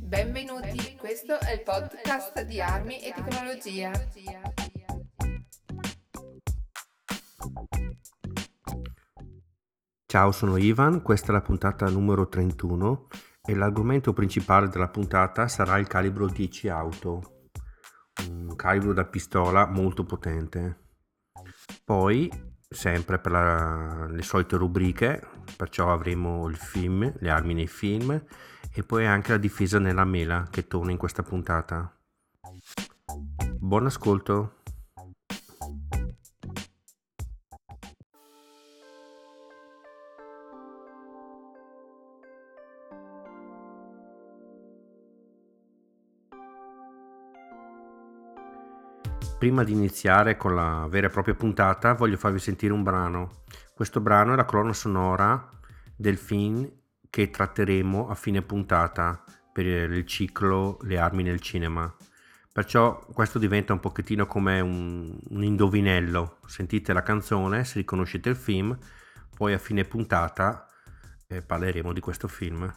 Benvenuti, questo è il podcast di armi e tecnologia. Ciao, sono Ivan, questa è la puntata numero 31 e l'argomento principale della puntata sarà il calibro 10 auto, un calibro da pistola molto potente. Poi, sempre per la, le solite rubriche, perciò avremo il film, le armi nei film e poi anche la difesa nella mela che torna in questa puntata. Buon ascolto! Prima di iniziare con la vera e propria puntata voglio farvi sentire un brano. Questo brano è la colonna sonora del film che tratteremo a fine puntata per il ciclo Le armi nel cinema. Perciò questo diventa un pochettino come un, un indovinello. Sentite la canzone, se riconoscete il film, poi a fine puntata eh, parleremo di questo film.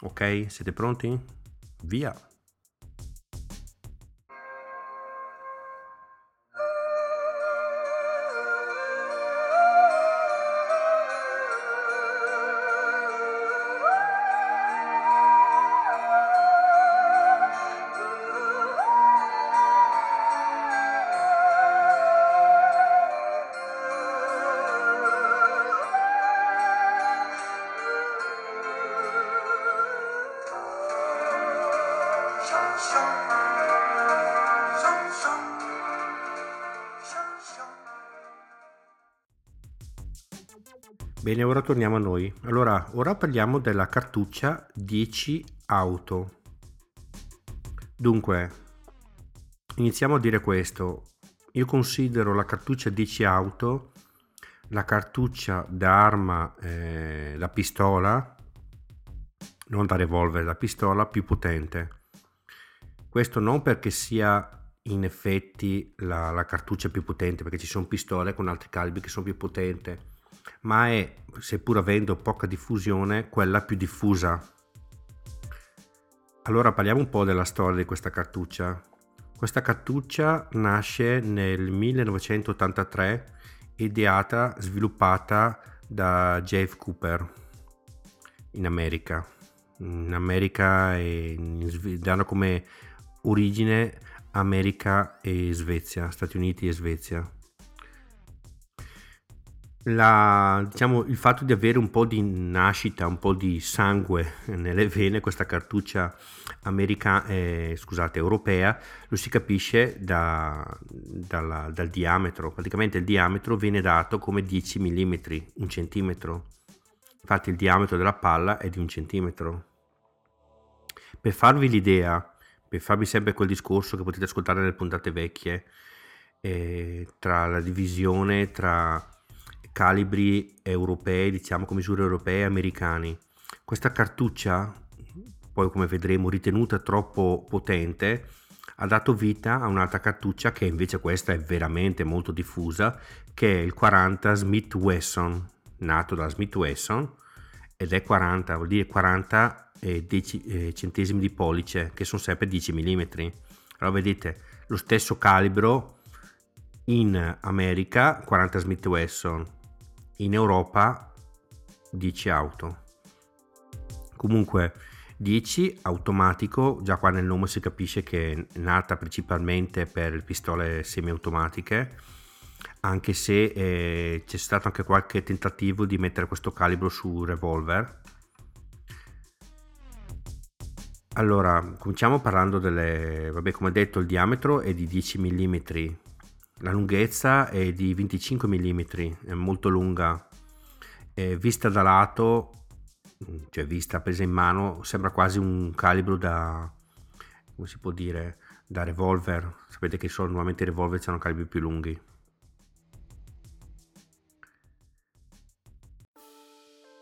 Ok? Siete pronti? Via! Bene, ora torniamo a noi. Allora, ora parliamo della cartuccia 10 auto. Dunque, iniziamo a dire questo. Io considero la cartuccia 10 auto la cartuccia da arma eh, da pistola, non da revolver, da pistola più potente. Questo non perché sia in effetti la, la cartuccia più potente, perché ci sono pistole con altri calibri che sono più potenti ma è, seppur avendo poca diffusione, quella più diffusa. Allora parliamo un po' della storia di questa cartuccia. Questa cartuccia nasce nel 1983, ideata, sviluppata da Jeff Cooper in America. In America e danno come origine America e Svezia, Stati Uniti e Svezia la, diciamo, il fatto di avere un po' di nascita, un po' di sangue nelle vene, questa cartuccia america, eh, scusate, europea, lo si capisce da, dalla, dal diametro. Praticamente il diametro viene dato come 10 mm, un centimetro. Infatti il diametro della palla è di un centimetro. Per farvi l'idea, per farvi sempre quel discorso che potete ascoltare nelle puntate vecchie, eh, tra la divisione tra calibri europei, diciamo con misure europee e americani. Questa cartuccia, poi come vedremo ritenuta troppo potente, ha dato vita a un'altra cartuccia che invece questa è veramente molto diffusa, che è il 40 Smith Wesson, nato da Smith Wesson ed è 40, vuol dire 40 eh, deci, eh, centesimi di pollice, che sono sempre 10 mm. Allora vedete, lo stesso calibro in America, 40 Smith Wesson, in Europa 10 auto. Comunque 10 automatico, già qua nel nome si capisce che è nata principalmente per pistole semiautomatiche, anche se eh, c'è stato anche qualche tentativo di mettere questo calibro su revolver. Allora, cominciamo parlando delle, vabbè come detto il diametro è di 10 mm, la lunghezza è di 25 mm, è molto lunga. È vista da lato, cioè vista presa in mano, sembra quasi un calibro da, come si può dire, da revolver. Sapete che sono, normalmente i revolver hanno calibri più lunghi.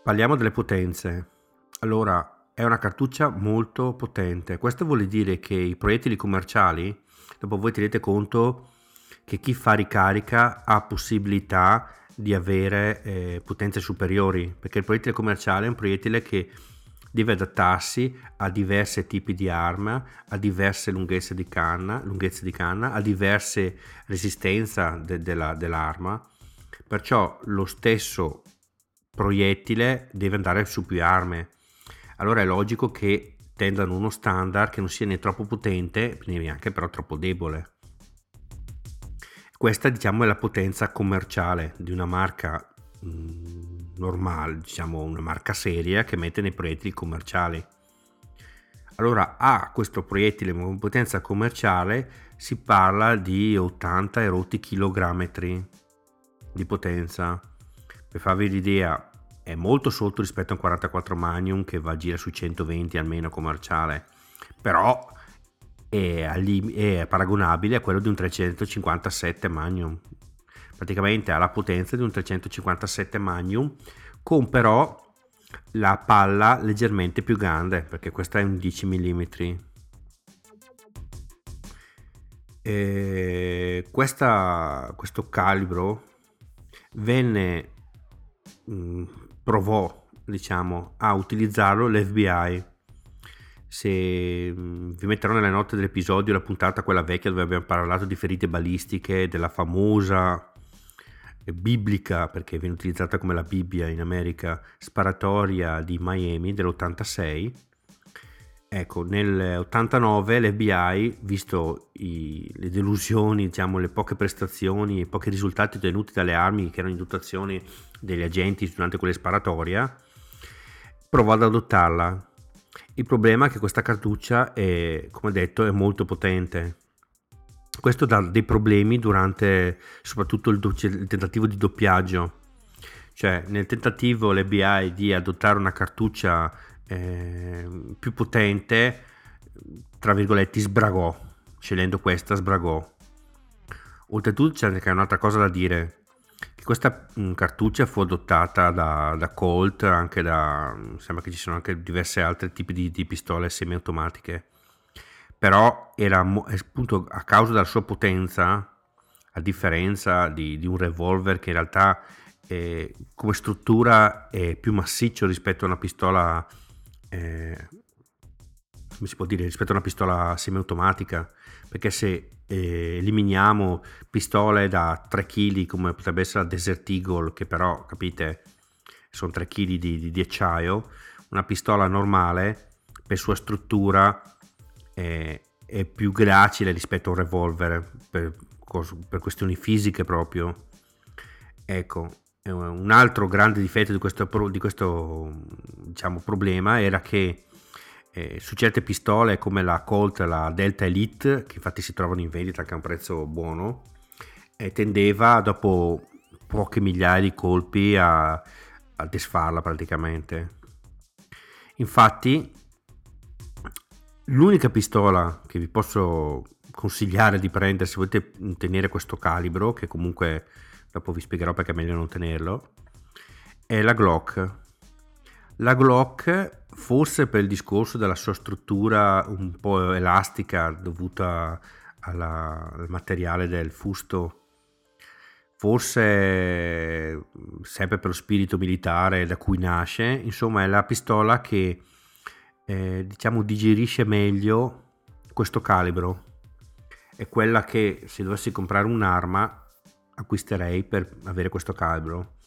Parliamo delle potenze. Allora, è una cartuccia molto potente. Questo vuol dire che i proiettili commerciali, dopo voi tenete conto che chi fa ricarica ha possibilità di avere eh, potenze superiori, perché il proiettile commerciale è un proiettile che deve adattarsi a diversi tipi di arma, a diverse lunghezze di canna, lunghezze di canna a diverse resistenza de- della, dell'arma. Perciò lo stesso proiettile deve andare su più armi. Allora è logico che tendano uno standard che non sia né troppo potente né neanche però troppo debole. Questa diciamo è la potenza commerciale di una marca mh, mm, normale, diciamo una marca seria che mette nei proiettili commerciali. Allora a questo proiettile con potenza commerciale si parla di 80 erotti chilogrammetri di potenza. Per farvi l'idea è molto sotto rispetto a un 44 Magnum che va a girare su 120 almeno commerciale, però è, è paragonabile a quello di un 357 Magnum. Praticamente ha la potenza di un 357 Magnum con però la palla leggermente più grande perché questa è un 10 mm. E questa, questo calibro venne mh, provò diciamo a utilizzarlo l'FBI se mm, vi metterò nelle note dell'episodio la puntata quella vecchia dove abbiamo parlato di ferite balistiche della famosa eh, biblica perché viene utilizzata come la Bibbia in America sparatoria di Miami dell'86 ecco nell'89 l'FBI visto i, le delusioni diciamo le poche prestazioni i pochi risultati ottenuti dalle armi che erano in dotazione degli agenti durante quelle sparatoria provò ad adottarla il problema è che questa cartuccia è, come detto, è molto potente. Questo dà dei problemi durante soprattutto il, do- il tentativo di doppiaggio. Cioè, nel tentativo l'FBI di adottare una cartuccia eh, più potente, tra virgolette, sbragò. Scegliendo questa, sbragò. Oltretutto c'è anche un'altra cosa da dire questa cartuccia fu adottata da, da, Colt, anche da, sembra che ci siano anche diversi altri tipi di, di pistole semiautomatiche, però era appunto a causa della sua potenza, a differenza di, di un revolver che in realtà eh, come struttura è più massiccio rispetto a una pistola, eh, come si può dire, rispetto a una pistola semiautomatica, perché se eh, eliminiamo pistole da 3 kg come potrebbe essere la Desert Eagle che però capite sono 3 kg di, di, di acciaio una pistola normale per sua struttura è, è più gracile rispetto a un revolver per, per questioni fisiche proprio. Ecco un altro grande difetto di questo, di questo diciamo, problema era che eh, su certe pistole come la Colt, la Delta Elite, che infatti si trovano in vendita anche a un prezzo buono, eh, tendeva dopo poche migliaia di colpi a, a desfarla praticamente. Infatti, l'unica pistola che vi posso consigliare di prendere se volete tenere questo calibro, che comunque dopo vi spiegherò perché è meglio non tenerlo, è la Glock. La Glock forse per il discorso della sua struttura un po' elastica dovuta alla, al materiale del fusto, forse sempre per lo spirito militare da cui nasce, insomma è la pistola che eh, diciamo digerisce meglio questo calibro, è quella che se dovessi comprare un'arma acquisterei per avere questo calibro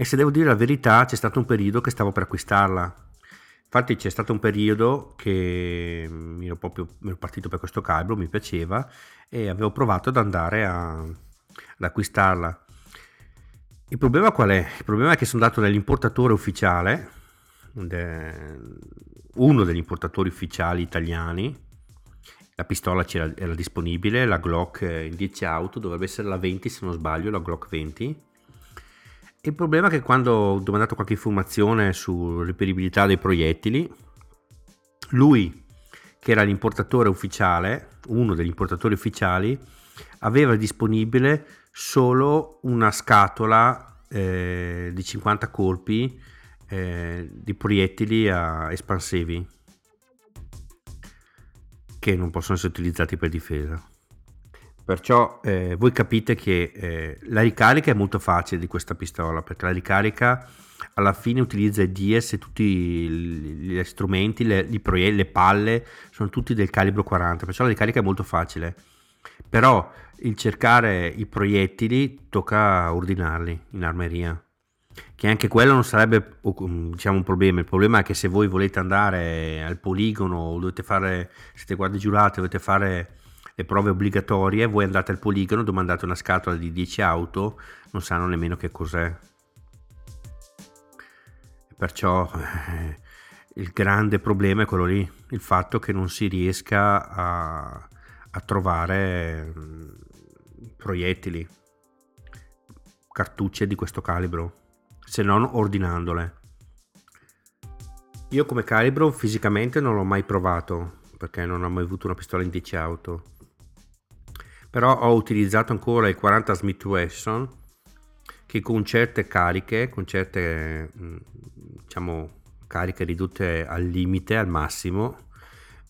e se devo dire la verità c'è stato un periodo che stavo per acquistarla. Infatti c'è stato un periodo che mi ero proprio ero partito per questo calibro, mi piaceva e avevo provato ad andare a, ad acquistarla. Il problema qual è? Il problema è che sono andato nell'importatore ufficiale, uno degli importatori ufficiali italiani, la pistola era disponibile, la Glock in 10 auto, dovrebbe essere la 20 se non sbaglio, la Glock 20 il problema è che quando ho domandato qualche informazione sulla reperibilità dei proiettili, lui, che era l'importatore ufficiale, uno degli importatori ufficiali, aveva disponibile solo una scatola eh, di 50 colpi eh, di proiettili a espansivi che non possono essere utilizzati per difesa. Perciò eh, voi capite che eh, la ricarica è molto facile di questa pistola, perché la ricarica alla fine utilizza i DS e tutti gli strumenti, le, proie- le palle, sono tutti del calibro 40, perciò la ricarica è molto facile. Però il cercare i proiettili tocca ordinarli in armeria che anche quello non sarebbe diciamo, un problema. Il problema è che se voi volete andare al poligono, dovete fare, siete guardie giurate, dovete fare le prove obbligatorie, voi andate al poligono, domandate una scatola di 10 auto, non sanno nemmeno che cos'è. Perciò eh, il grande problema è quello lì, il fatto che non si riesca a, a trovare mh, proiettili, cartucce di questo calibro, se non ordinandole. Io come calibro fisicamente non l'ho mai provato, perché non ho mai avuto una pistola in 10 auto. Però ho utilizzato ancora il 40 Smith Wesson che con certe cariche, con certe diciamo cariche ridotte al limite, al massimo,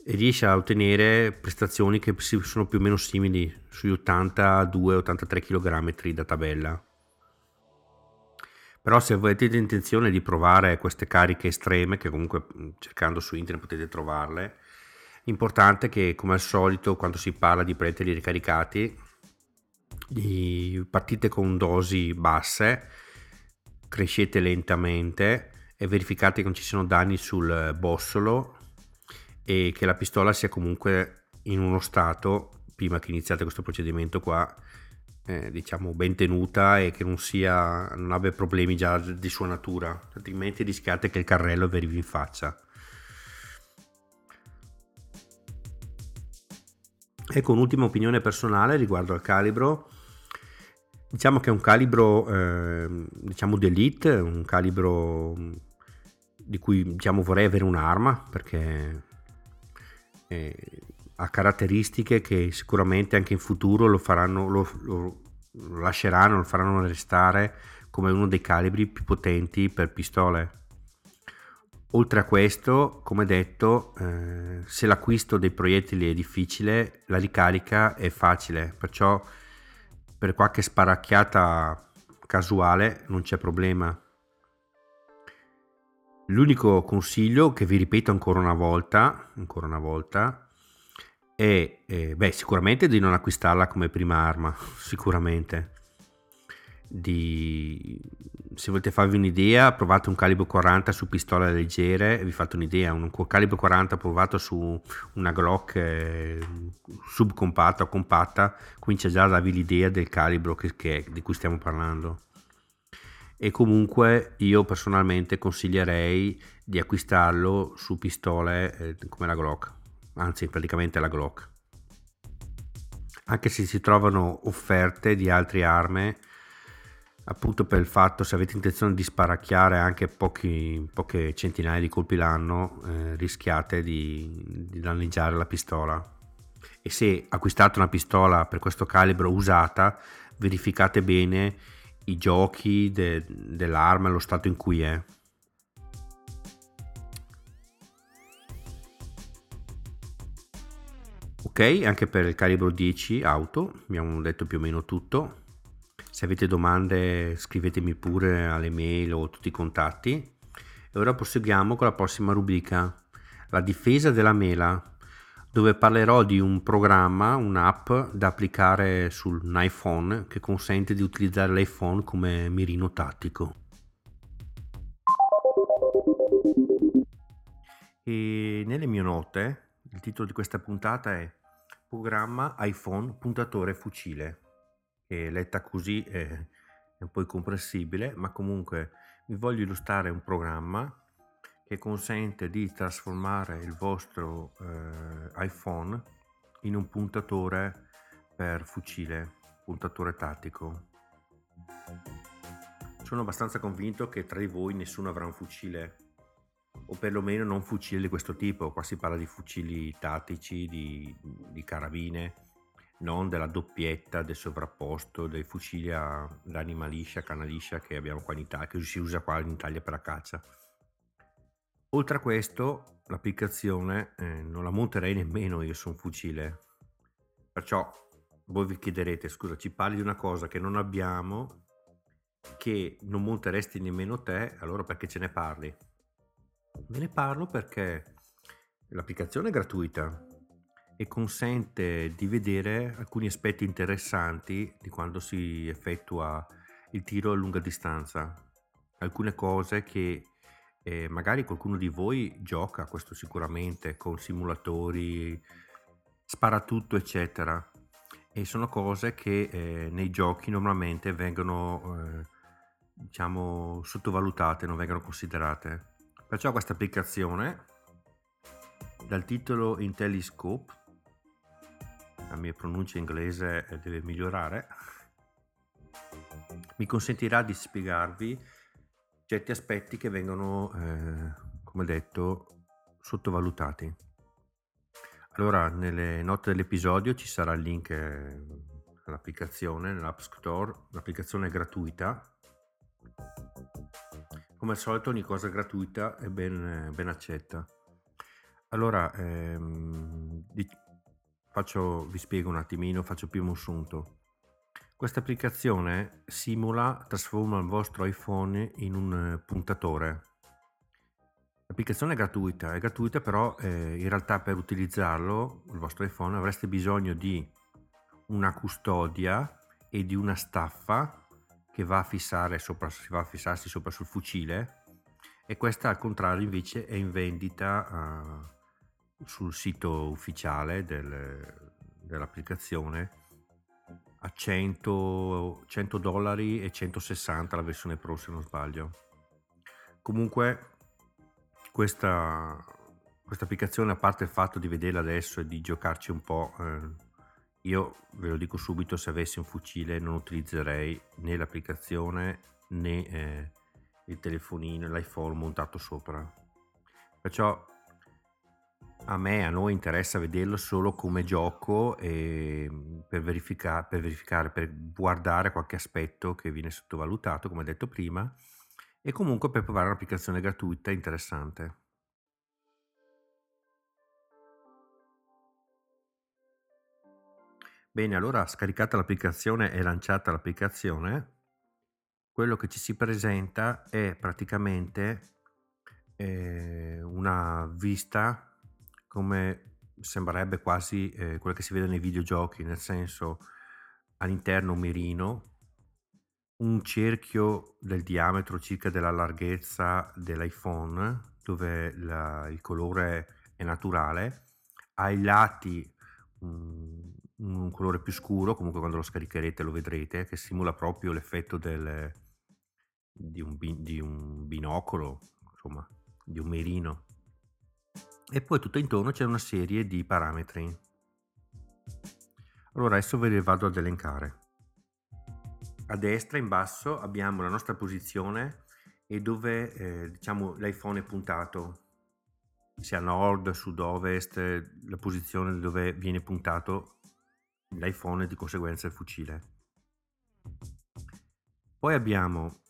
riesce a ottenere prestazioni che sono più o meno simili sui 82-83 kg da tabella. Però se avete intenzione di provare queste cariche estreme, che comunque cercando su internet potete trovarle, Importante che, come al solito, quando si parla di preteli ricaricati, partite con dosi basse, crescete lentamente e verificate che non ci siano danni sul bossolo e che la pistola sia comunque in uno stato, prima che iniziate questo procedimento qua, eh, diciamo ben tenuta e che non, sia, non abbia problemi già di sua natura, altrimenti rischiate che il carrello vi arrivi in faccia. Ecco un'ultima opinione personale riguardo al calibro. Diciamo che è un calibro eh, diciamo d'elite, un calibro di cui diciamo, vorrei avere un'arma perché eh, ha caratteristiche che sicuramente anche in futuro lo, faranno, lo, lo, lo lasceranno, lo faranno restare come uno dei calibri più potenti per pistole. Oltre a questo, come detto, eh, se l'acquisto dei proiettili è difficile, la ricarica è facile, perciò per qualche sparacchiata casuale non c'è problema. L'unico consiglio che vi ripeto ancora una volta, ancora una volta, è eh, beh, sicuramente di non acquistarla come prima arma, sicuramente di se volete farvi un'idea provate un calibro 40 su pistole leggere vi fate un'idea un calibro 40 provato su una Glock eh, subcompatta o compatta comincia già a darvi l'idea del calibro che, che, di cui stiamo parlando. E comunque io personalmente consiglierei di acquistarlo su pistole eh, come la Glock anzi praticamente la Glock. Anche se si trovano offerte di altre armi appunto per il fatto se avete intenzione di sparacchiare anche pochi, poche centinaia di colpi l'anno eh, rischiate di, di danneggiare la pistola. E se acquistate una pistola per questo calibro usata verificate bene i giochi de, dell'arma e lo stato in cui è. Ok anche per il calibro 10 auto abbiamo detto più o meno tutto se avete domande scrivetemi pure alle mail o tutti i contatti. E ora proseguiamo con la prossima rubrica, la difesa della mela, dove parlerò di un programma, un'app da applicare su un iPhone che consente di utilizzare l'iPhone come mirino tattico. E nelle mie note il titolo di questa puntata è Programma iPhone puntatore fucile che letta così è, è un po' incomprensibile, ma comunque vi voglio illustrare un programma che consente di trasformare il vostro eh, iPhone in un puntatore per fucile, puntatore tattico. Sono abbastanza convinto che tra di voi nessuno avrà un fucile, o perlomeno non fucile di questo tipo. Qua si parla di fucili tattici, di, di carabine, non della doppietta, del sovrapposto, dei fucili a l'anima liscia, canna liscia che abbiamo qua in Italia, che si usa qua in Italia per la caccia. Oltre a questo, l'applicazione eh, non la monterei nemmeno io su un fucile, perciò voi vi chiederete, scusa, ci parli di una cosa che non abbiamo, che non monteresti nemmeno te, allora perché ce ne parli? Ve ne parlo perché l'applicazione è gratuita e consente di vedere alcuni aspetti interessanti di quando si effettua il tiro a lunga distanza. Alcune cose che eh, magari qualcuno di voi gioca, questo sicuramente, con simulatori, sparatutto, eccetera. E sono cose che eh, nei giochi normalmente vengono, eh, diciamo, sottovalutate, non vengono considerate. Perciò questa applicazione, dal titolo IntelliScope, la mia pronuncia inglese deve migliorare, mi consentirà di spiegarvi certi aspetti che vengono, eh, come detto, sottovalutati. Allora, nelle note dell'episodio ci sarà il link eh, all'applicazione nell'App Store, l'applicazione è gratuita. Come al solito ogni cosa gratuita è ben, ben accetta. Allora, ehm, faccio, vi spiego un attimino, faccio più un assunto. Questa applicazione simula, trasforma il vostro iPhone in un eh, puntatore. L'applicazione è gratuita, è gratuita però eh, in realtà per utilizzarlo, il vostro iPhone, avreste bisogno di una custodia e di una staffa che va a, fissare sopra, va a fissarsi sopra sul fucile e questa al contrario invece è in vendita uh, sul sito ufficiale del, dell'applicazione a 100, 100 dollari e 160 la versione Pro se non sbaglio. Comunque questa, questa applicazione a parte il fatto di vederla adesso e di giocarci un po', eh, io ve lo dico subito, se avessi un fucile non utilizzerei né l'applicazione né eh, il telefonino, l'iPhone montato sopra. Perciò a me, a noi interessa vederlo solo come gioco mm, per, verifica- per verificare, per guardare qualche aspetto che viene sottovalutato, come detto prima, e comunque per provare un'applicazione gratuita interessante. Bene, allora scaricata l'applicazione e lanciata l'applicazione, quello che ci si presenta è praticamente eh, una vista come sembrerebbe quasi eh, quello che si vede nei videogiochi, nel senso all'interno un mirino, un cerchio del diametro circa della larghezza dell'iPhone, dove la, il colore è naturale, ai lati un, un, colore più scuro, comunque quando lo scaricherete lo vedrete, che simula proprio l'effetto del, di, un, di un binocolo, insomma, di un mirino e poi tutto intorno c'è una serie di parametri. Allora adesso ve li vado ad elencare. A destra in basso abbiamo la nostra posizione e dove eh, diciamo l'iPhone è puntato, sia nord, sud-ovest, la posizione dove viene puntato l'iPhone e di conseguenza il fucile. Poi abbiamo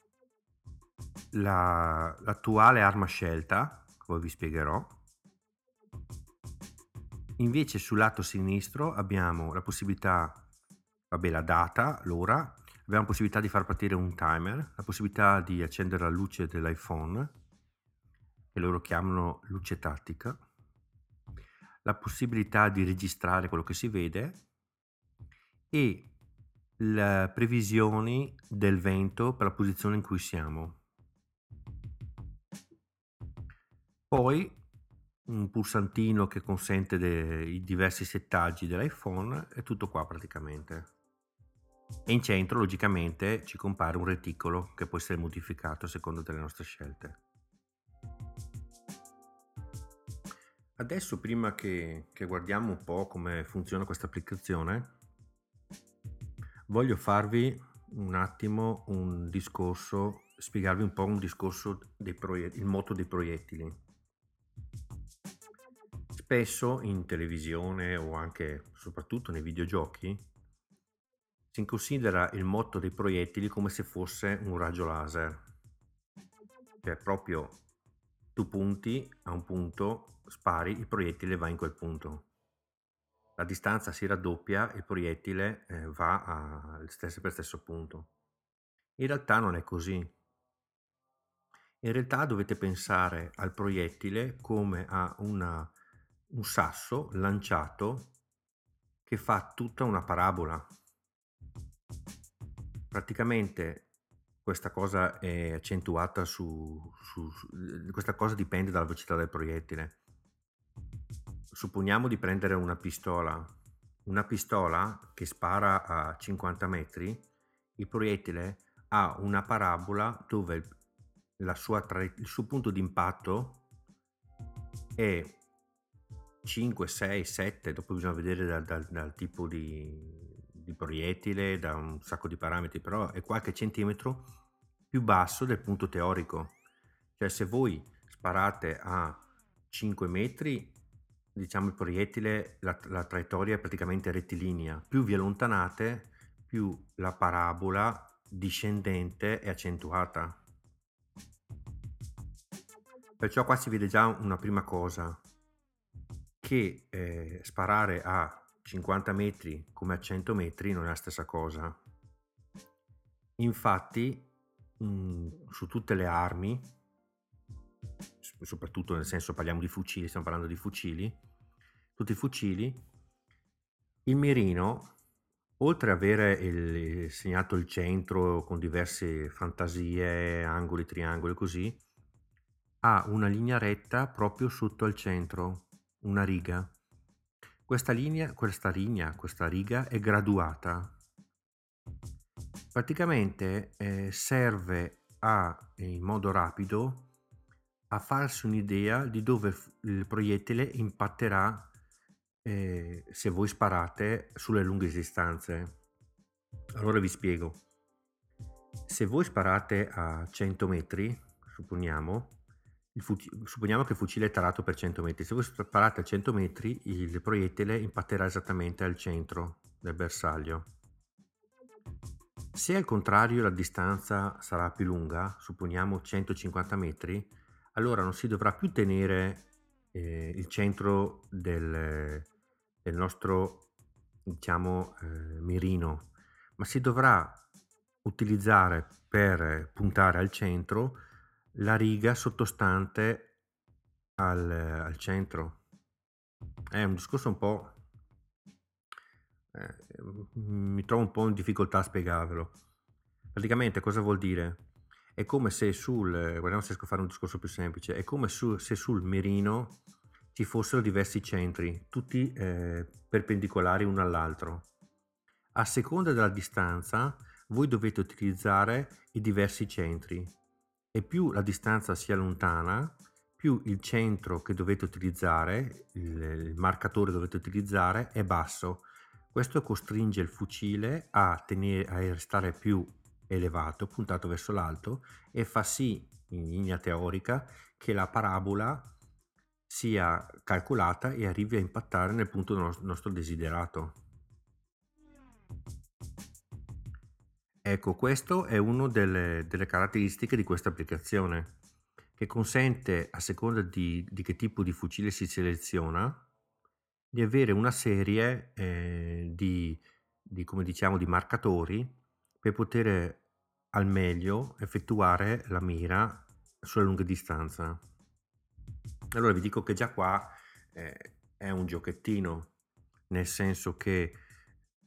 la, l'attuale arma scelta, come vi spiegherò, Invece sul lato sinistro abbiamo la possibilità, vabbè la data, l'ora, abbiamo la possibilità di far partire un timer, la possibilità di accendere la luce dell'iPhone, che loro chiamano luce tattica, la possibilità di registrare quello che si vede e le previsioni del vento per la posizione in cui siamo. Poi un pulsantino che consente i diversi settaggi dell'iPhone e tutto qua praticamente. E in centro logicamente ci compare un reticolo che può essere modificato a seconda delle nostre scelte. Adesso prima che, che guardiamo un po' come funziona questa applicazione, voglio farvi un attimo un discorso, spiegarvi un po' un discorso dei proiettili, il moto dei proiettili. Spesso in televisione o anche soprattutto nei videogiochi si considera il motto dei proiettili come se fosse un raggio laser. Cioè proprio tu punti a un punto, spari, il proiettile va in quel punto. la distanza si raddoppia, il proiettile eh, va a, sempre per stesso punto. In realtà non è così. In realtà dovete pensare al proiettile come a una, un sasso lanciato che fa tutta una parabola. Praticamente questa cosa è accentuata su, su, su questa cosa dipende dalla velocità del proiettile supponiamo di prendere una pistola, una pistola che spara a 50 metri, il proiettile ha una parabola dove sua, il suo punto di impatto è 5, 6, 7, dopo bisogna vedere dal, dal, dal tipo di, di, proiettile, da un sacco di parametri, però è qualche centimetro più basso del punto teorico. Cioè se voi sparate a 5 metri diciamo il proiettile, la, la traiettoria è praticamente rettilinea. Più vi allontanate, più la parabola discendente è accentuata. Perciò qua si vede già una prima cosa, che eh, sparare a 50 metri come a 100 metri non è la stessa cosa. Infatti, mh, mm, su tutte le armi, soprattutto nel senso parliamo di fucili, stiamo parlando di fucili, tutti i fucili, il mirino, oltre ad avere il, segnato il centro con diverse fantasie, angoli, triangoli così, ha una linea retta proprio sotto al centro, una riga. Questa linea, questa linea, questa riga è graduata. Praticamente eh, serve a, in modo rapido a farsi un'idea di dove il proiettile impatterà eh, se voi sparate sulle lunghe distanze. Allora vi spiego. Se voi sparate a 100 metri, supponiamo, fuci- supponiamo che il fucile è tarato per 100 metri, se voi sparate a 100 metri il proiettile impatterà esattamente al centro del bersaglio. Se al contrario la distanza sarà più lunga, supponiamo 150 metri, allora non si dovrà più tenere eh, il centro del, del nostro diciamo eh, mirino, ma si dovrà utilizzare per puntare al centro la riga sottostante al, al centro. È un discorso un po'... Eh, mi trovo un po' in difficoltà a spiegarvelo. Praticamente cosa vuol dire? È come se sul, guardiamo se riesco a fare un discorso più semplice, è come su, se sul mirino ci fossero diversi centri, tutti eh, perpendicolari uno all'altro. A seconda della distanza, voi dovete utilizzare i diversi centri e più la distanza si allontana, più il centro che dovete utilizzare, il, marcatore dovete utilizzare è basso. Questo costringe il fucile a, tenere, a restare più elevato, puntato verso l'alto e fa sì, in linea teorica, che la parabola sia calcolata e arrivi a impattare nel punto nostro desiderato. Ecco, questo è una delle, delle, caratteristiche di questa applicazione, che consente, a seconda di, di, che tipo di fucile si seleziona, di avere una serie eh, di, di, diciamo, di marcatori per poter al meglio effettuare la mira sulla lunga distanza. Allora vi dico che già qua eh, è un giochettino, nel senso che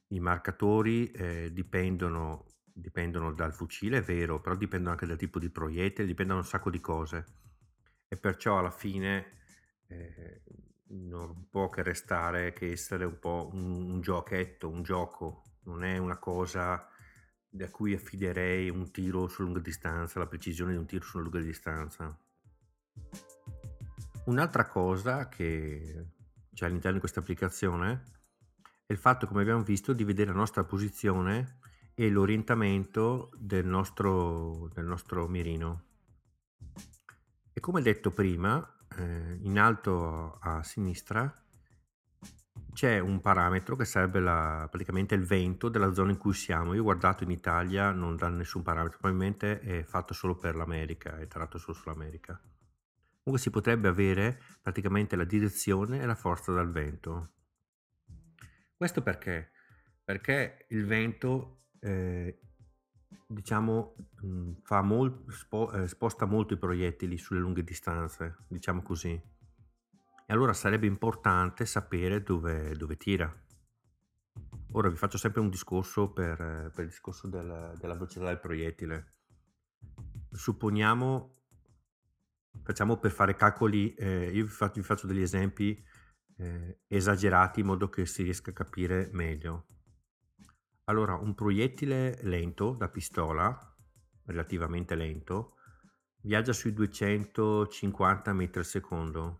i marcatori eh, dipendono, dipendono, dal fucile, è vero, però dipendono anche dal tipo di proiettile, dipendono da un sacco di cose. E perciò alla fine eh, non può che restare che essere un po' un, un giochetto, un gioco, non è una cosa da cui affiderei un tiro su lunga distanza, la precisione di un tiro su lunga distanza. Un'altra cosa che c'è all'interno di questa applicazione è il fatto, come abbiamo visto, di vedere la nostra posizione e l'orientamento del nostro, del nostro mirino. E come detto prima, eh, in alto a sinistra c'è un parametro che sarebbe la, praticamente il vento della zona in cui siamo. Io ho guardato in Italia, non dà nessun parametro, probabilmente è fatto solo per l'America, è tarato solo sull'America. Comunque si potrebbe avere praticamente la direzione e la forza del vento. Questo perché? Perché il vento, eh, diciamo, mh, fa molt- spo- eh, sposta molto i proiettili sulle lunghe distanze, diciamo così. E allora sarebbe importante sapere dove, dove tira. Ora vi faccio sempre un discorso per, eh, per il discorso del- della velocità del proiettile. Supponiamo, facciamo per fare calcoli, eh, io vi faccio, vi faccio degli esempi eh, esagerati in modo che si riesca a capire meglio. Allora, un proiettile lento da pistola, relativamente lento, viaggia sui 250 metri al secondo.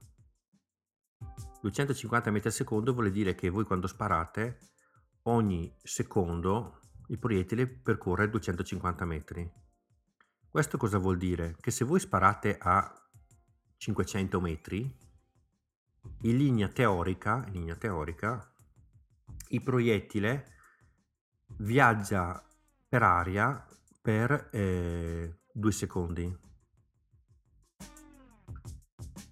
250 metri al secondo vuol dire che voi quando sparate ogni secondo il proiettile percorre 250 metri. Questo cosa vuol dire? Che se voi sparate a 500 metri, in linea teorica, in linea teorica il proiettile viaggia per aria per eh, due secondi.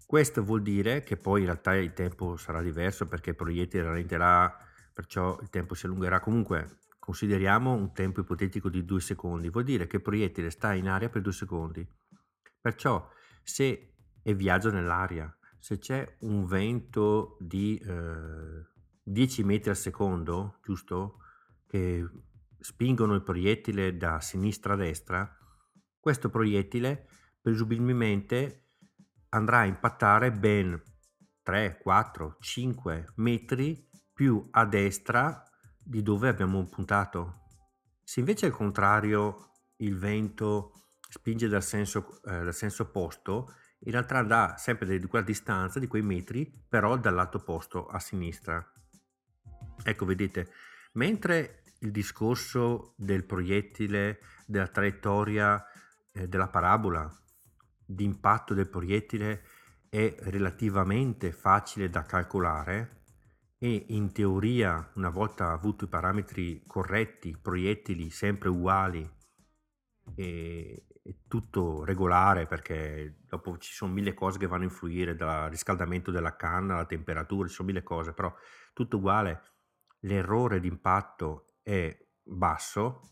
Questo vuol dire che poi in realtà il tempo sarà diverso perché il proiettile rallenterà, perciò il tempo si allungherà. Comunque consideriamo un tempo ipotetico di due secondi, vuol dire che il proiettile sta in aria per due secondi. Perciò se e viaggia nell'aria, se c'è un vento di eh, 10 metri al secondo, giusto? Che spingono il proiettile da sinistra a destra, questo proiettile presumibilmente andrà a impattare ben 3, 4, 5 metri più a destra di dove abbiamo puntato. Se invece al contrario il vento spinge dal senso, eh, dal senso opposto, in realtà andrà sempre di quella distanza, di quei metri, però dal lato opposto a sinistra. Ecco, vedete, mentre il discorso del proiettile, della traiettoria eh, della parabola, di impatto del proiettile è relativamente facile da calcolare e in teoria, una volta avuto i parametri corretti, proiettili sempre uguali e, e tutto regolare perché dopo ci sono mille cose che vanno a influire dal riscaldamento della canna, la temperatura, ci sono mille cose, però tutto uguale, l'errore di impatto è basso,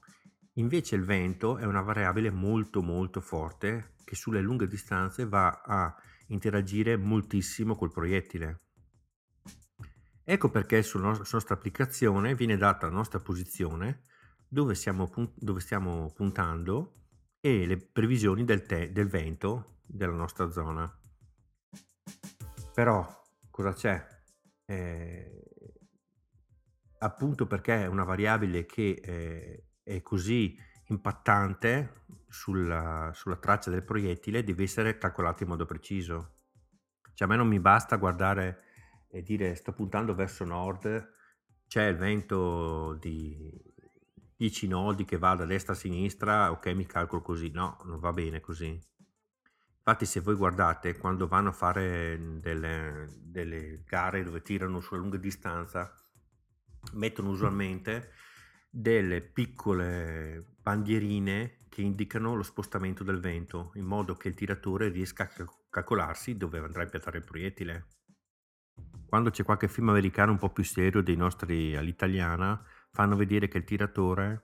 invece il vento è una variabile molto molto forte che sulle lunghe distanze va a interagire moltissimo col proiettile. Ecco perché sulla nostra applicazione viene data la nostra posizione, dove, siamo, dove stiamo puntando e le previsioni del, te, del vento della nostra zona. Però cosa c'è? Eh, appunto perché è una variabile che eh, è così impattante sulla, sulla, traccia del proiettile deve essere calcolata in modo preciso. Cioè a me non mi basta guardare e dire sto puntando verso nord, c'è il vento di 10 nodi che va da destra a sinistra, ok mi calcolo così, no, non va bene così. Infatti se voi guardate quando vanno a fare delle, delle gare dove tirano sulla lunga distanza, mettono usualmente delle piccole bandierine che indicano lo spostamento del vento in modo che il tiratore riesca a calcolarsi dove andrà a impiantare il proiettile. Quando c'è qualche film americano un po' più serio dei nostri all'italiana, fanno vedere che il tiratore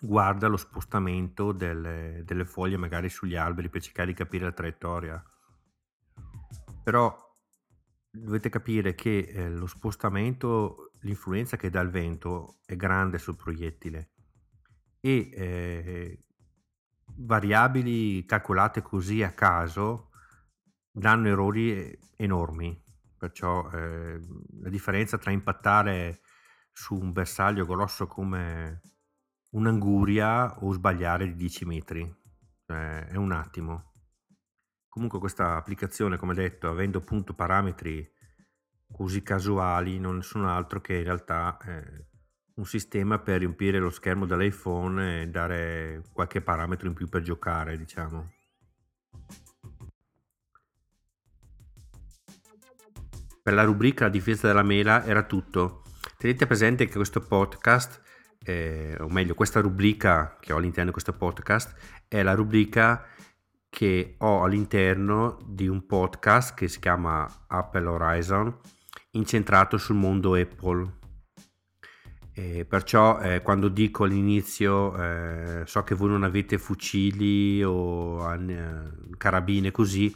guarda lo spostamento delle, delle foglie magari sugli alberi per cercare di capire la traiettoria. Però dovete capire che eh, lo spostamento, l'influenza che dà il vento è grande sul proiettile e eh, variabili calcolate così a caso danno errori enormi. Perciò eh, la differenza tra impattare su un bersaglio grosso come un'anguria o sbagliare di 10 metri cioè, è un attimo. Comunque questa applicazione, come detto, avendo appunto parametri così casuali, non sono altro che in realtà eh, un sistema per riempire lo schermo dell'iPhone e dare qualche parametro in più per giocare, diciamo. Per la rubrica difesa della mela era tutto. Tenete presente che questo podcast, eh, o meglio questa rubrica che ho all'interno di questo podcast, è la rubrica che ho all'interno di un podcast che si chiama Apple Horizon, incentrato sul mondo Apple. E perciò eh, quando dico all'inizio eh, so che voi non avete fucili o eh, carabine così,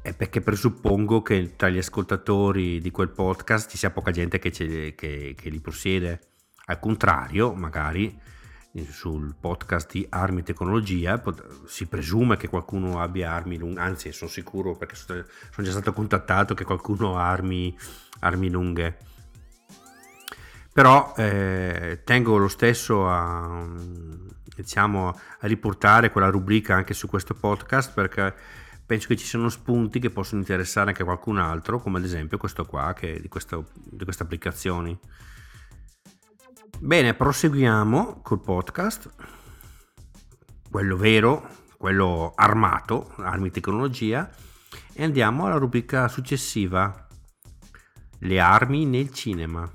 è perché presuppongo che tra gli ascoltatori di quel podcast ci sia poca gente che, che, che li possiede. Al contrario, magari sul podcast di Armi Tecnologia si presume che qualcuno abbia armi lunghe, anzi sono sicuro perché sono già stato contattato che qualcuno ha armi, armi lunghe però eh, tengo lo stesso a, diciamo, a riportare quella rubrica anche su questo podcast perché penso che ci siano spunti che possono interessare anche qualcun altro, come ad esempio questo qua che di, questo, di queste applicazioni. Bene, proseguiamo col podcast, quello vero, quello armato, armi tecnologia, e andiamo alla rubrica successiva, le armi nel cinema.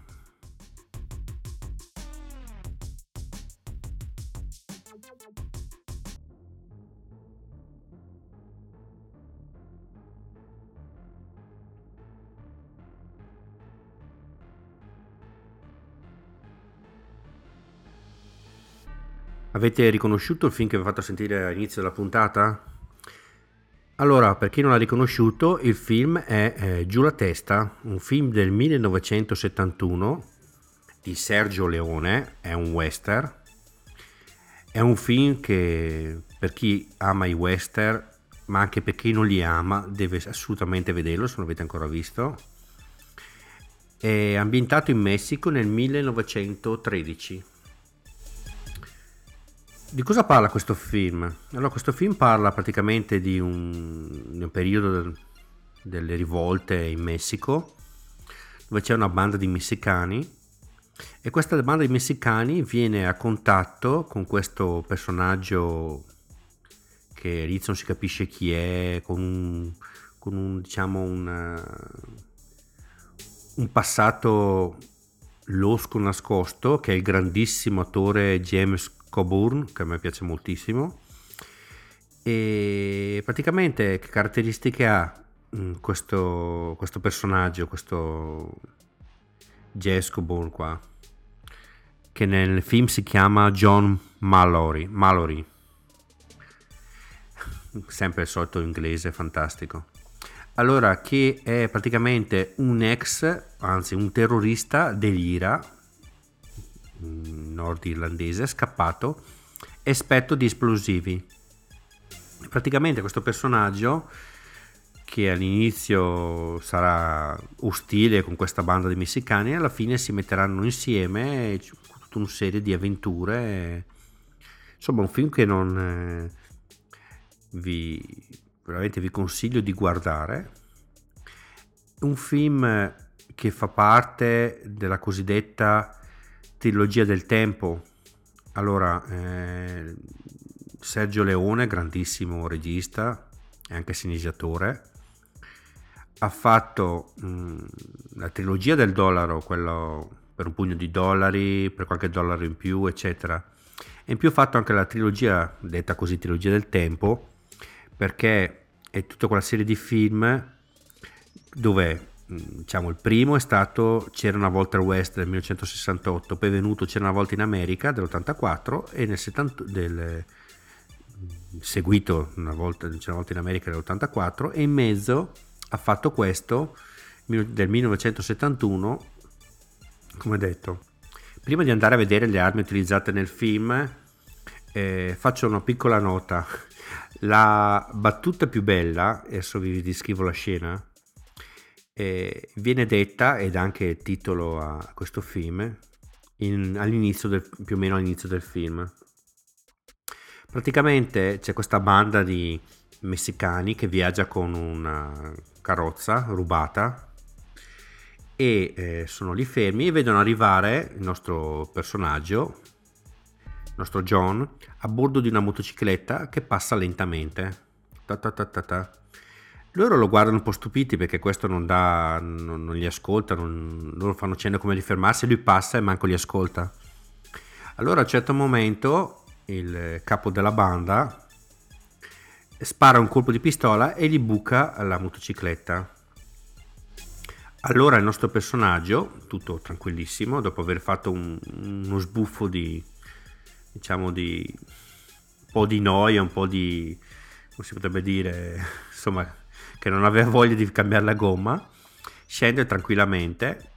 Avete riconosciuto il film che vi ho fatto sentire all'inizio della puntata? Allora, per chi non l'ha riconosciuto, il film è eh, Giù la testa, un film del 1971 di Sergio Leone, è un western. È un film che per chi ama i western, ma anche per chi non li ama, deve assolutamente vederlo se non l'avete ancora visto. È ambientato in Messico nel 1913 di cosa parla questo film? Allora, questo film parla praticamente di un, di un periodo del, delle rivolte in Messico, dove c'è una banda di messicani e questa banda di messicani viene a contatto con questo personaggio che all'inizio non si capisce chi è, con un, con un diciamo un, un passato losco nascosto, che è il grandissimo attore James Coburn, che a me piace moltissimo. E praticamente che caratteristiche ha mm, questo, questo personaggio, questo Jazz Coburn qua, che nel film si chiama John Mallory. Mallory. Sempre il solito inglese fantastico. Allora, che è praticamente un ex, anzi un terrorista dell'IRA, nordirlandese scappato esperto di esplosivi. Praticamente questo personaggio che all'inizio sarà ostile con questa banda di messicani, alla fine si metteranno insieme tutta una serie di avventure. Insomma, un film che non eh, vi veramente vi consiglio di guardare. Un film che fa parte della cosiddetta trilogia del tempo. Allora, eh, Sergio Leone, grandissimo regista e anche sceneggiatore, ha fatto mh, mm, la trilogia del dollaro, quello per un pugno di dollari, per qualche dollaro in più, eccetera. E in più ha fatto anche la trilogia, detta così, trilogia del tempo, perché è tutta quella serie di film dove diciamo, il primo è stato C'era una volta il West del 1968, poi è venuto C'era una volta in America dell'84 e nel 70, del, mm, seguito una volta, C'era una volta in America dell'84 e in mezzo ha fatto questo del 1971, come detto. Prima di andare a vedere le armi utilizzate nel film, eh, faccio una piccola nota. La battuta più bella, adesso vi descrivo la scena, eh, viene detta, ed anche titolo a questo film, in, all'inizio del, più o meno all'inizio del film. Praticamente c'è questa banda di messicani che viaggia con una carrozza rubata e eh, sono lì fermi e vedono arrivare il nostro personaggio, il nostro John, a bordo di una motocicletta che passa lentamente. Ta ta ta ta ta. Loro lo guardano un po' stupiti perché questo non, dà, non, non li ascolta, non, loro fanno cenno come di fermarsi, lui passa e manco li ascolta. Allora a un certo momento il capo della banda spara un colpo di pistola e gli buca la motocicletta. Allora il nostro personaggio, tutto tranquillissimo, dopo aver fatto un, uno sbuffo di, diciamo, di un po' di noia, un po' di, come si potrebbe dire, insomma, che non aveva voglia di cambiare la gomma, scende tranquillamente,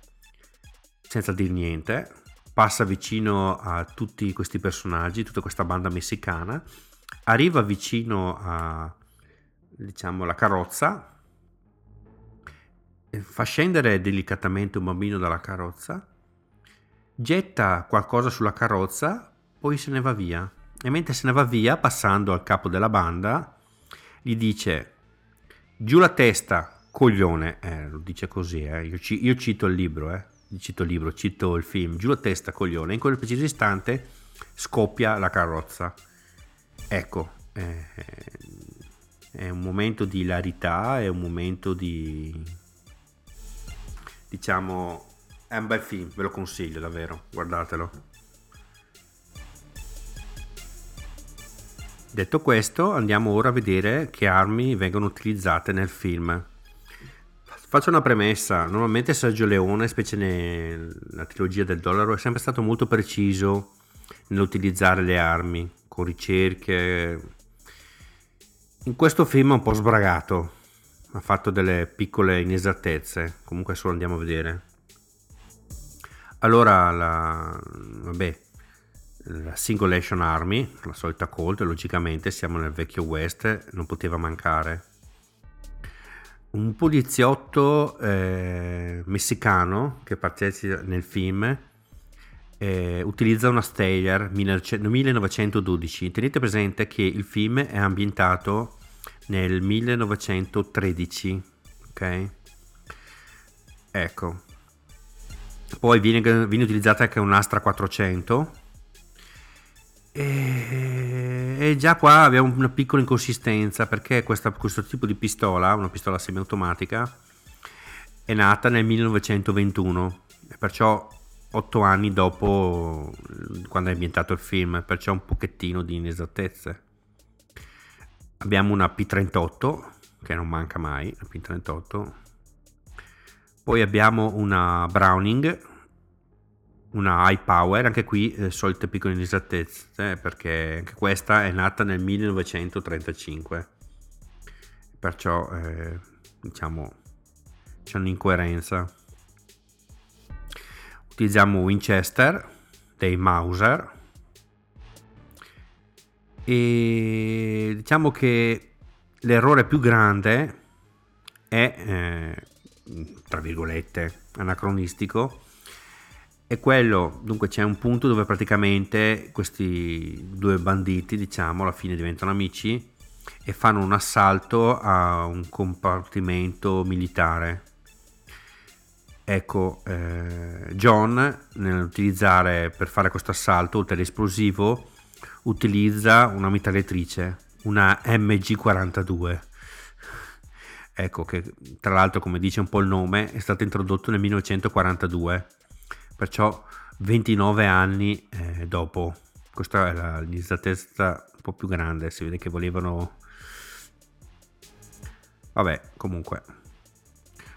senza dire niente, passa vicino a tutti questi personaggi, tutta questa banda messicana, arriva vicino a, diciamo, la carrozza, fa scendere delicatamente un bambino dalla carrozza, getta qualcosa sulla carrozza, poi se ne va via. E mentre se ne va via, passando al capo della banda, gli dice giù la testa, coglione, eh, lo dice così, eh. io, ci, io, cito il libro, eh. cito il libro, cito il film, giù la testa, coglione, in quel preciso istante scoppia la carrozza. Ecco, eh, è un momento di ilarità, è un momento di diciamo è un bel film, ve lo consiglio davvero, guardatelo. Detto questo, andiamo ora a vedere che armi vengono utilizzate nel film. Faccio una premessa, normalmente Sergio Leone, specie nella trilogia del dollaro, è sempre stato molto preciso nell'utilizzare le armi, con ricerche. In questo film è un po' sbragato, ha fatto delle piccole inesattezze, comunque adesso lo andiamo a vedere. Allora, la, vabbè, la Single Action Army, la solita Colt, logicamente siamo nel vecchio West, non poteva mancare. Un poliziotto eh, messicano che partecipa nel film eh, utilizza una Steyr 1912. Tenete presente che il film è ambientato nel 1913 ok ecco poi viene, viene utilizzata anche un'Astra 400 e, e, già qua abbiamo una piccola inconsistenza perché questa, questo tipo di pistola una pistola semiautomatica è nata nel 1921 e perciò otto anni dopo quando è ambientato il film perciò un pochettino di inesattezze abbiamo una P38 che non manca mai, la P38. Poi abbiamo una Browning, una High Power, anche qui eh, solite piccole inesattezze, perché anche questa è nata nel 1935. Perciò eh, diciamo c'è un'incoerenza. Utilizziamo Winchester dei Mauser e diciamo che l'errore più grande è, eh, tra virgolette, anacronistico, è quello, dunque c'è un punto dove praticamente questi due banditi, diciamo, alla fine diventano amici e fanno un assalto a un compartimento militare. Ecco, eh, John nell'utilizzare per fare questo assalto, oltre all'esplosivo, utilizza una mitragliatrice, una MG42. Ecco che tra l'altro, come dice un po' il nome, è stato introdotto nel 1942, perciò 29 anni eh, dopo. Questa è la l'esattezza un po' più grande, si vede che volevano... Vabbè, comunque.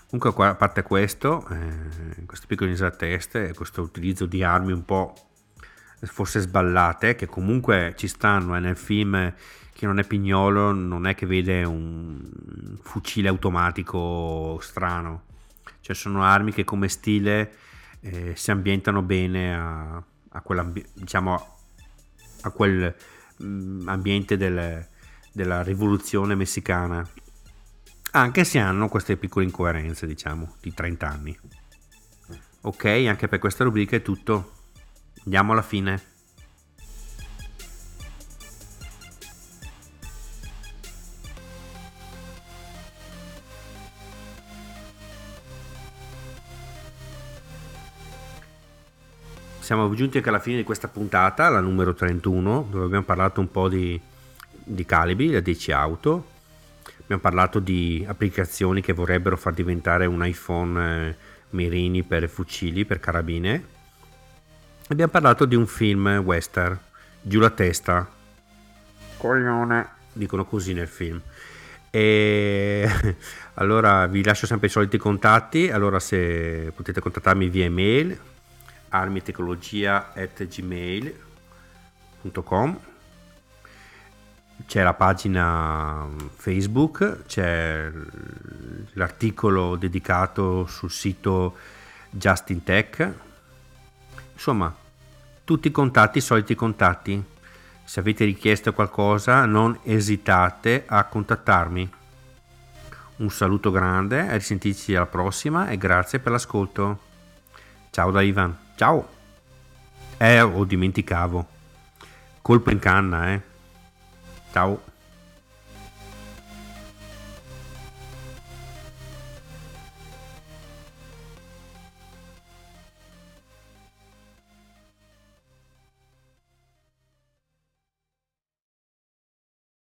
Comunque, a parte questo, eh, queste piccole inesattezze, questo utilizzo di armi un po' forse sballate, che comunque ci stanno eh, nel film che non è pignolo, non è che vede un fucile automatico strano, cioè sono armi che come stile eh, si ambientano bene a, a, diciamo, a quel mm, ambiente del, della rivoluzione messicana, anche se hanno queste piccole incoerenze, diciamo, di 30 anni. Ok, anche per questa rubrica è tutto. Andiamo alla fine. Siamo giunti anche alla fine di questa puntata, la numero 31, dove abbiamo parlato un po' di, di calibri, la 10 auto. Abbiamo parlato di applicazioni che vorrebbero far diventare un iPhone eh, Mirini per fucili, per carabine abbiamo parlato di un film western, Giù la testa. Coglione. Dicono così nel film. E allora vi lascio sempre i soliti contatti. Allora, se potete contattarmi via email armitecnologia.gmail.com c'è la pagina Facebook, c'è l'articolo dedicato sul sito Justin Tech. Insomma, tutti i contatti, i soliti contatti. Se avete richiesto qualcosa, non esitate a contattarmi. Un saluto grande, a risentirci alla prossima e grazie per l'ascolto. Ciao da Ivan. Ciao. Eh, ho dimenticavo. Colpo in canna, eh. Ciao.